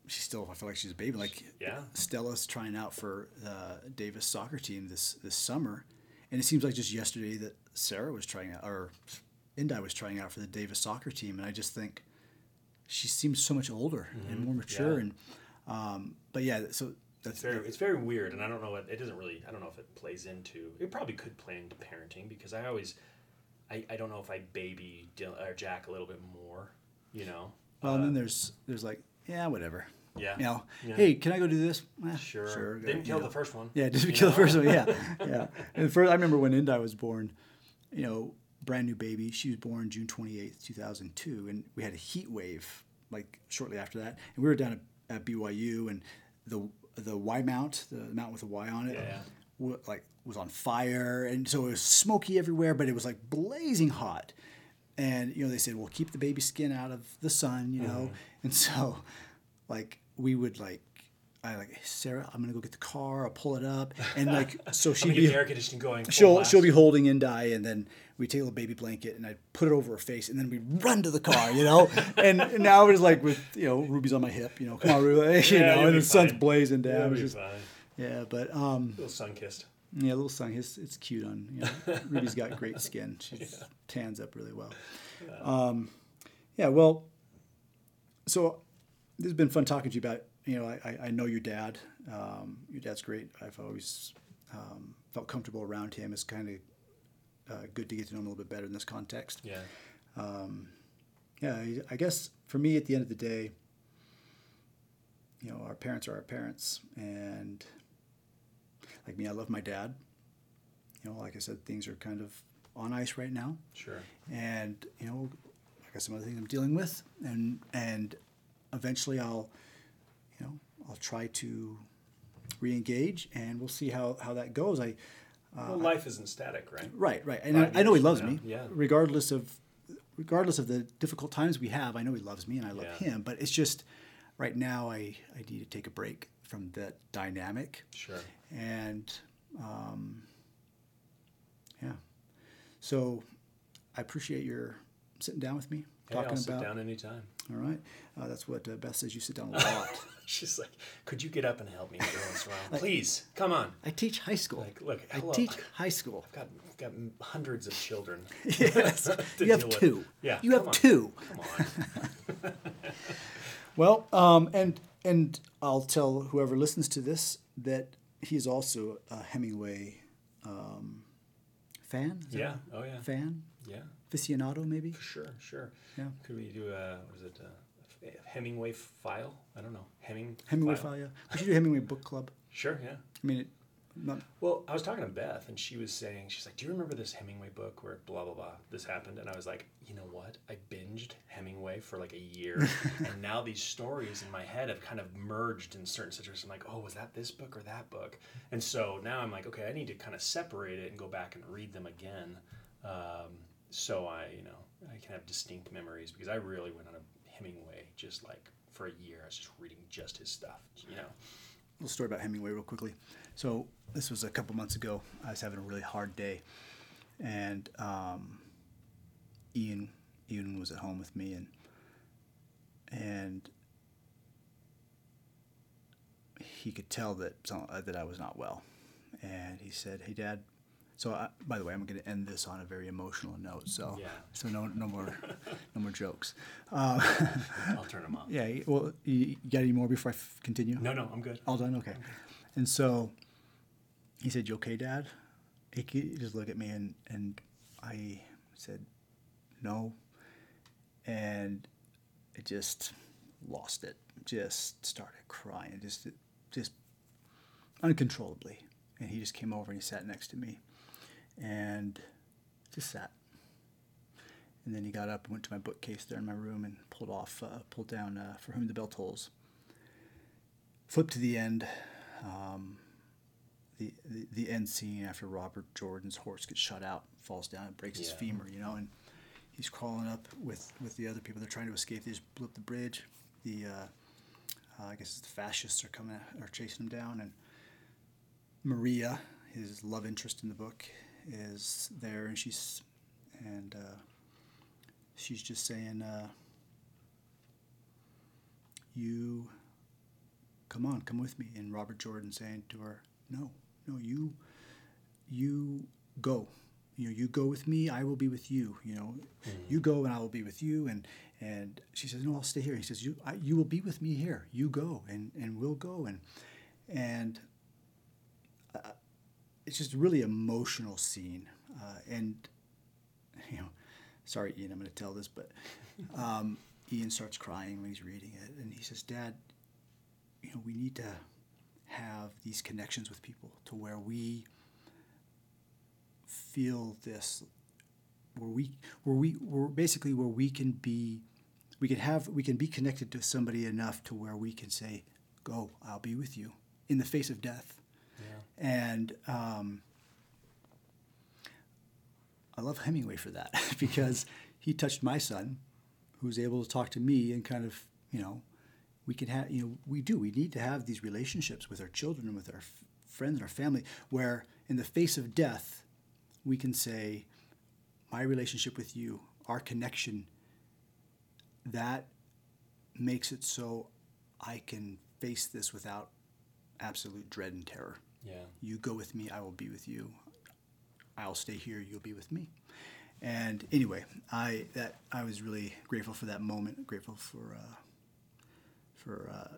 she's still, I feel like she's a baby. Like, Yeah. Stella's trying out for the Davis soccer team this, this summer. And it seems like just yesterday that Sarah was trying out, or Indi was trying out for the Davis soccer team. And I just think she seems so much older and more mature. Mm-hmm. Yeah. And, um, but yeah, so that's It's very, it's very weird, and I don't know what it doesn't really. I don't know if it plays into. It probably could play into parenting because I always, I, I don't know if I baby Dylan, or Jack a little bit more, you know. well, and then there's, there's like, yeah, whatever. Yeah. You know, Yeah. hey, can I go do this? Eh, Sure. sure. go, Didn't kill know. the first one. Yeah, you kill the first one. Yeah, yeah. And first, I remember when Indai was born. You know, brand new baby. She was born June twenty eighth, two thousand two, and we had a heat wave like shortly after that. And we were down at, at BYU, and the the Y mount, the mount with a Y on it, Yeah, like was on fire, and so it was smoky everywhere, but it was like blazing hot. And you know, they said, "Well, keep the baby skin out of the sun," you know. And so, like, we would like, I like Sarah. I'm gonna go get the car. I'll pull it up, and like so she'd be air conditioning going. she'll blast. she'll be holding Indai, and then we take a little baby blanket, and I put it over her face, and then we run to the car, you know. and, and now it's like with you know Ruby's on my hip, you know, come on, Ruby, you Yeah, know, and the sun's blazing down. It's just- yeah, but um, little sun kissed. yeah, little son, his it's cute on. You know, Ruby's got great skin. She tans up really well. Um, yeah, well, so this has been fun talking to you about. You know, I, I- know your dad. Um, your dad's great. I've always um, felt comfortable around him. It's kind of uh, good to get to know him a little bit better in this context. Yeah. Yeah, I- I guess for me, at the end of the day, you know, our parents are our parents, and like me, I love my dad. You know, like I said, things are kind of on ice right now, Sure. and you know, I got some other things I'm dealing with, and and eventually I'll, you know, I'll try to re-engage, and we'll see how how that goes. I well, life isn't static, right? Right, right, and I, I know he loves me. yeah. Regardless of, regardless of the difficult times we have, I know he loves me, and I love Yeah. him. But it's just, right now, I I need to take a break from that dynamic, Sure. and, um, yeah. So, I appreciate your sitting down with me, Hey, talking I'll sit about. down anytime. All right, uh, that's what uh, Beth says. You sit down a lot. She's like, could you get up and help me every once in a while? Please, come on. I teach high school. Like, look, I teach high school. I've got, I've got hundreds of children. Yes, you have with. two. Yeah, you have on. two. Come on. Well, um, and and I'll tell whoever listens to this that he's also a Hemingway um, fan. That Yeah. Oh, yeah. Fan, Yeah. Aficionado, maybe. Sure, sure. Yeah. Could we do a, what is it, a Hemingway file? I don't know. Heming Hemingway file? file. Yeah, we should do Hemingway book club. Sure, yeah. I mean, it, not, Well, I was talking to Beth, and she was saying, she's like, "Do you remember this Hemingway book where blah blah blah this happened?" And I was like, "You know what? I binged Hemingway for like a year, and now these stories in my head have kind of merged in certain situations. I'm like, oh, was that this book or that book? And so now I'm like, okay, I need to kind of separate it and go back and read them again, um, so I, you know, I can have distinct memories because I really went on a Hemingway just like for a year. I was just reading just his stuff, you know. A little story about Hemingway real quickly. So this was a couple months ago. I was having a really hard day, and um, Ian Ian was at home with me, and and he could tell that that I was not well, and he said, "Hey, Dad." So, I, by the way, I'm going to end this on a very emotional note. So, Yeah. so no, no more, no more jokes. Um, I'll turn them off. yeah. Well, you, got any more before I f- continue? No, no, I'm good. All done? Okay. And so he said, You okay, Dad? He he just looked at me and, and I said, No. And it just lost it. Just started crying. Just, just uncontrollably. And he just came over and he sat next to me and just sat. And then he got up and went to my bookcase there in my room and pulled off, uh, pulled down uh, For Whom the Bell Tolls. Flipped to the end um, the, the the end scene after robert jordan's horse gets shot out falls down and breaks his femur you know and he's crawling up with with the other people. They're trying to escape. They just blew up the bridge. The uh, uh, i guess the fascists are coming are chasing him down. And maria his love interest in the book is there and she's and uh, she's just saying uh, you come on, come with me. And Robert Jordan saying to her, no, no, you, you go. You know, you go with me, I will be with you. You know, you go and I will be with you. And and she says, no, I'll stay here. He says, you, I, you will be with me here. You go, and and we'll go. And and it's just a really emotional scene. Uh, and you know, sorry, Ian, I'm going to tell this, but um, Ian starts crying when he's reading it, and he says, Dad, you know, we need to have these connections with people to where we feel this, where we, where we, where basically where we can be, we can have, we can be connected to somebody enough to where we can say, "Go, I'll be with you," in the face of death. And. Um, I love Hemingway for that because he touched my son, who was able to talk to me and kind of, you know, we can have, you know, we do. We need to have these relationships with our children and with our f- friends and our family where, in the face of death, we can say, My relationship with you, our connection, that makes it so I can face this without absolute dread and terror. Yeah. You go with me, I will be with you. I'll stay here, you'll be with me. And anyway, I that I was really grateful for that moment. Grateful for uh, for uh,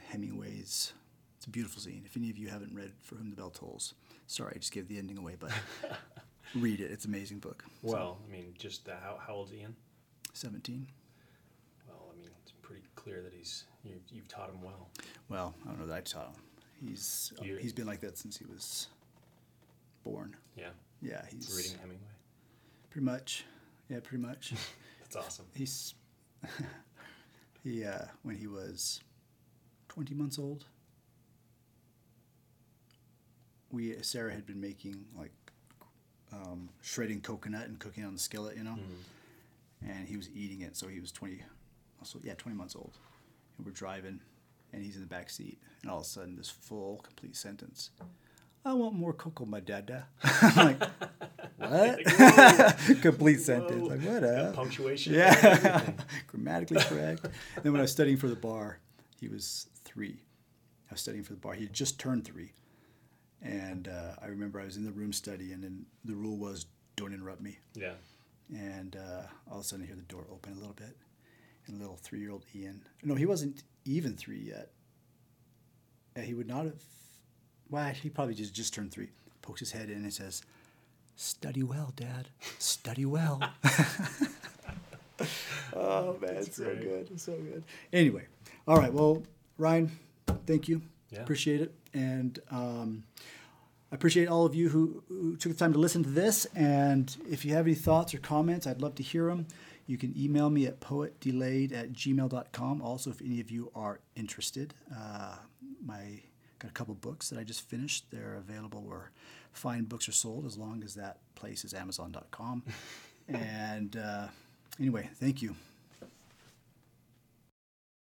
Hemingway's. It's a beautiful scene. If any of you haven't read For Whom the Bell Tolls, sorry, I just gave the ending away, but read it. It's an amazing book. Well, I mean, just the, how how old's Ian? Seventeen. Well, I mean, it's pretty clear that he's you, you've taught him well. Well, I don't know that I taught him. He's You- he's been like that since he was born. Yeah. Yeah, he's Reading Hemingway. pretty much. Yeah, pretty much. That's awesome. he's he uh, when he was 20 months old we sarah had been making like um, shredding coconut and cooking on the skillet you know and he was eating it so he was 20 also yeah 20 months old and we're driving and he's in the back seat and all of a sudden this full complete sentence i want more cocoa my dada i'm like what complete sentence Whoa. like what up punctuation. yeah, grammatically correct. and then when I was studying for the bar, he was three. I was studying for the bar. He had just turned three, and uh, I remember I was in the room studying, and the rule was don't interrupt me. yeah. And uh, all of a sudden, I hear the door open a little bit, and a little three-year-old Ian. No, he wasn't even three yet. Yeah, he would not have. Well, he probably just just turned three. Pokes his head in and says, "Study well, Dad. Study well." oh man, it's so great. good, so good. Anyway, all right. Well, Ryan, thank you. Yeah. Appreciate it, and um, I appreciate all of you who, who took the time to listen to this. And if you have any thoughts or comments, I'd love to hear them. You can email me at poetdelayed at gmail.com. Also, if any of you are interested, uh, my got a couple books that I just finished. They're available where fine books are sold, as long as that place is Amazon.com. and uh, anyway, thank you.